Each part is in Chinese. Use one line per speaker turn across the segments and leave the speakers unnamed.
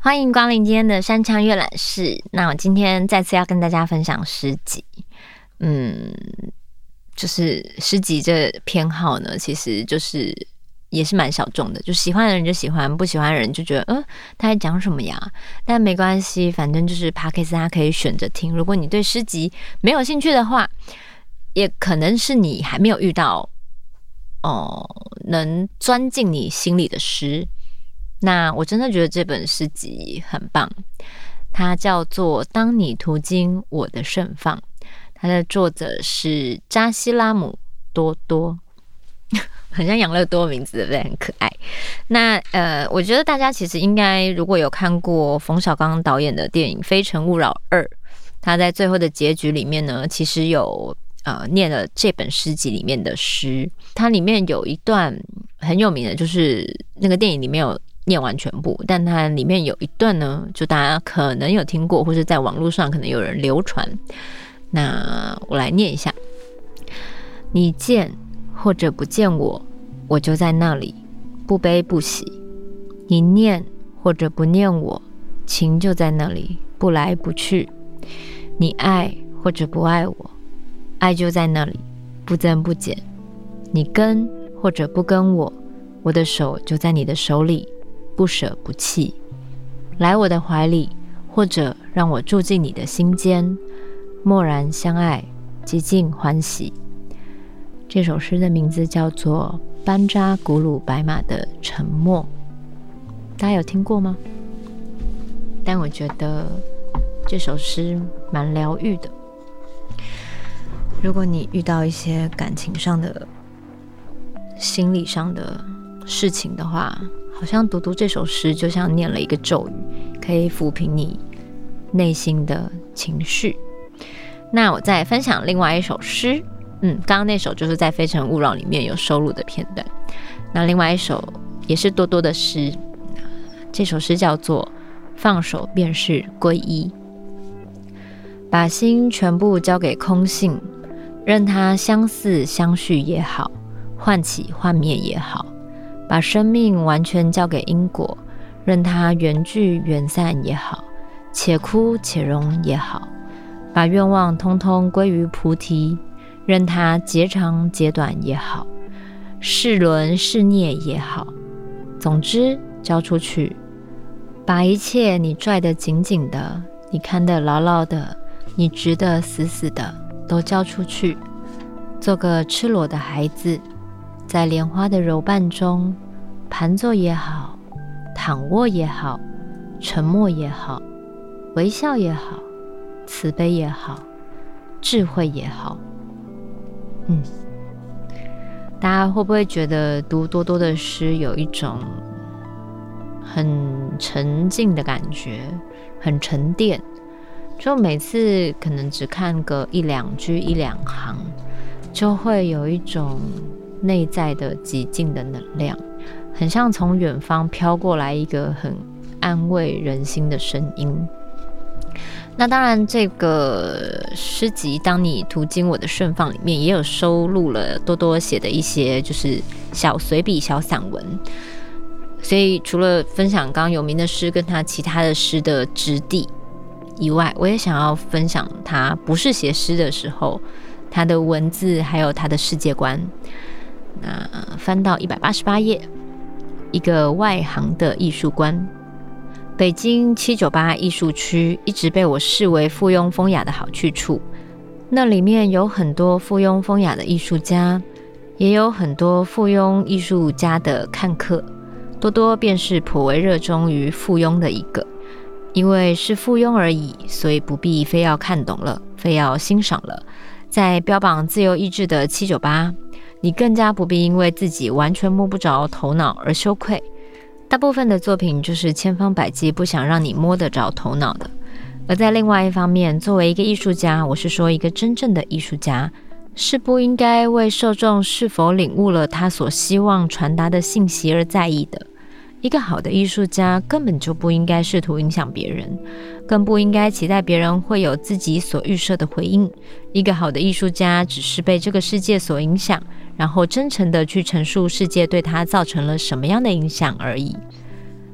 欢迎光临今天的山羌阅览室。那我今天再次要跟大家分享诗集，嗯，就是诗集这偏好呢，其实就是也是蛮小众的，就喜欢的人就喜欢，不喜欢的人就觉得，嗯，他在讲什么呀？但没关系，反正就是 Podcast 大家可以选择听。如果你对诗集没有兴趣的话，也可能是你还没有遇到哦，能钻进你心里的诗。那我真的觉得这本诗集很棒，它叫做《当你途经我的盛放》，它的作者是扎西拉姆多多，很像养乐多名字，对不对？很可爱。那呃，我觉得大家其实应该如果有看过冯小刚导演的电影《非诚勿扰二》，他在最后的结局里面呢，其实有呃念了这本诗集里面的诗，它里面有一段很有名的，就是那个电影里面有。念完全部，但它里面有一段呢，就大家可能有听过，或是在网络上可能有人流传。那我来念一下：你见或者不见我，我就在那里，不悲不喜；你念或者不念我，情就在那里，不来不去；你爱或者不爱我，爱就在那里，不增不减；你跟或者不跟我，我的手就在你的手里。不舍不弃，来我的怀里，或者让我住进你的心间，默然相爱，极尽欢喜。这首诗的名字叫做《班扎古鲁白马的沉默》，大家有听过吗？但我觉得这首诗蛮疗愈的。如果你遇到一些感情上的、心理上的事情的话，好像读读这首诗，就像念了一个咒语，可以抚平你内心的情绪。那我再分享另外一首诗，嗯，刚刚那首就是在《非诚勿扰》里面有收录的片段。那另外一首也是多多的诗，这首诗叫做《放手便是皈依》，把心全部交给空性，任它相似相续也好，幻起幻灭也好。把生命完全交给因果，任它缘聚缘散也好，且枯且荣也好；把愿望通通归于菩提，任它截长截短也好，是轮是孽也好。总之，交出去，把一切你拽得紧紧的，你看得牢牢的，你执得死死的，都交出去，做个赤裸的孩子。在莲花的柔瓣中，盘坐也好，躺卧也好，沉默也好，微笑也好，慈悲也好，智慧也好。嗯，大家会不会觉得读多多的诗有一种很沉静的感觉，很沉淀？就每次可能只看个一两句、一两行，就会有一种。内在的极静的能量，很像从远方飘过来一个很安慰人心的声音。那当然，这个诗集《当你途经我的盛放》里面也有收录了多多写的一些就是小随笔、小散文。所以除了分享刚刚有名的诗跟他其他的诗的质地以外，我也想要分享他不是写诗的时候他的文字还有他的世界观。那翻到一百八十八页，一个外行的艺术观。北京七九八艺术区一直被我视为附庸风雅的好去处，那里面有很多附庸风雅的艺术家，也有很多附庸艺术家的看客。多多便是颇为热衷于附庸的一个，因为是附庸而已，所以不必非要看懂了，非要欣赏了。在标榜自由意志的七九八。你更加不必因为自己完全摸不着头脑而羞愧。大部分的作品就是千方百计不想让你摸得着头脑的。而在另外一方面，作为一个艺术家，我是说一个真正的艺术家，是不应该为受众是否领悟了他所希望传达的信息而在意的。一个好的艺术家根本就不应该试图影响别人，更不应该期待别人会有自己所预设的回应。一个好的艺术家只是被这个世界所影响，然后真诚地去陈述世界对他造成了什么样的影响而已。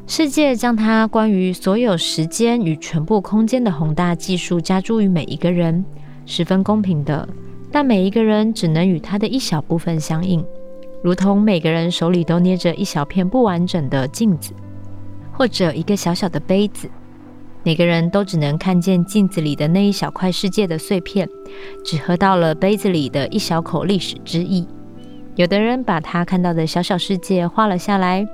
世界将他关于所有时间与全部空间的宏大技术加诸于每一个人，十分公平的，但每一个人只能与他的一小部分相应。如同每个人手里都捏着一小片不完整的镜子，或者一个小小的杯子，每个人都只能看见镜子里的那一小块世界的碎片，只喝到了杯子里的一小口历史之意。有的人把他看到的小小世界画了下来，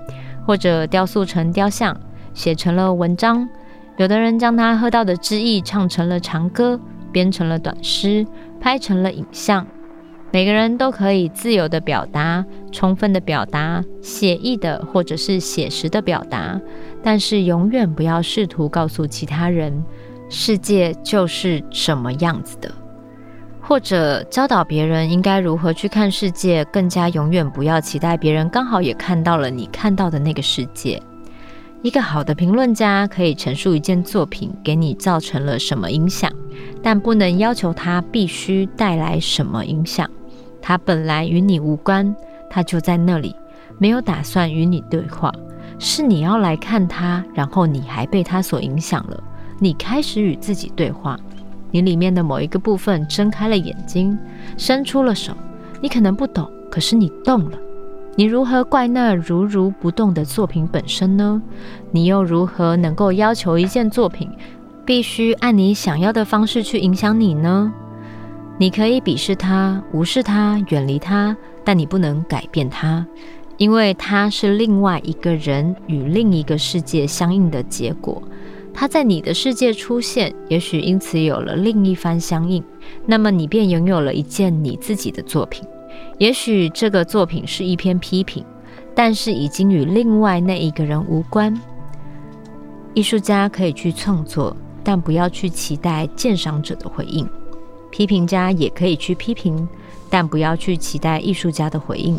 或者雕塑成雕像，写成了文章；有的人将他喝到的之意唱成了长歌，编成了短诗，拍成了影像。每个人都可以自由的表达，充分的表达，写意的或者是写实的表达，但是永远不要试图告诉其他人世界就是什么样子的，或者教导别人应该如何去看世界。更加永远不要期待别人刚好也看到了你看到的那个世界。一个好的评论家可以陈述一件作品给你造成了什么影响，但不能要求他必须带来什么影响。他本来与你无关，他就在那里，没有打算与你对话。是你要来看他，然后你还被他所影响了。你开始与自己对话，你里面的某一个部分睁开了眼睛，伸出了手。你可能不懂，可是你动了。你如何怪那如如不动的作品本身呢？你又如何能够要求一件作品必须按你想要的方式去影响你呢？你可以鄙视它、无视它、远离它，但你不能改变它，因为它是另外一个人与另一个世界相应的结果。他在你的世界出现，也许因此有了另一番相应，那么你便拥有了一件你自己的作品。也许这个作品是一篇批评，但是已经与另外那一个人无关。艺术家可以去创作，但不要去期待鉴赏者的回应。批评家也可以去批评，但不要去期待艺术家的回应。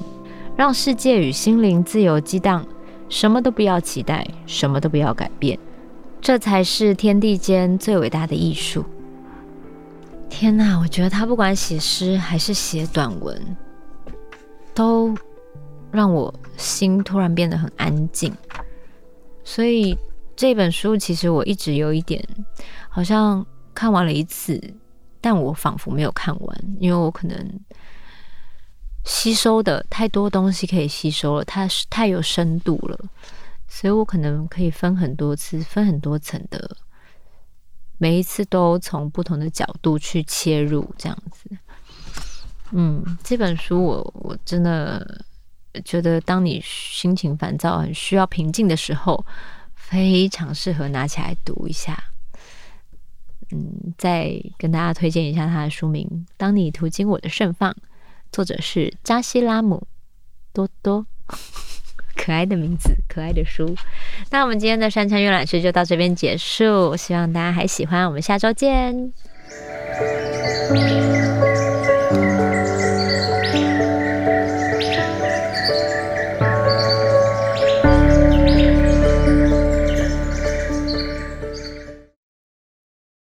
让世界与心灵自由激荡，什么都不要期待，什么都不要改变，这才是天地间最伟大的艺术。天哪，我觉得他不管写诗还是写短文，都让我心突然变得很安静。所以这本书其实我一直有一点，好像看完了一次。但我仿佛没有看完，因为我可能吸收的太多东西可以吸收了，它是太有深度了，所以我可能可以分很多次、分很多层的，每一次都从不同的角度去切入，这样子。嗯，这本书我我真的觉得，当你心情烦躁、很需要平静的时候，非常适合拿起来读一下。嗯，再跟大家推荐一下他的书名《当你途经我的盛放》，作者是扎西拉姆多多，可爱的名字，可爱的书。那我们今天的山川阅览室就到这边结束，希望大家还喜欢，我们下周见。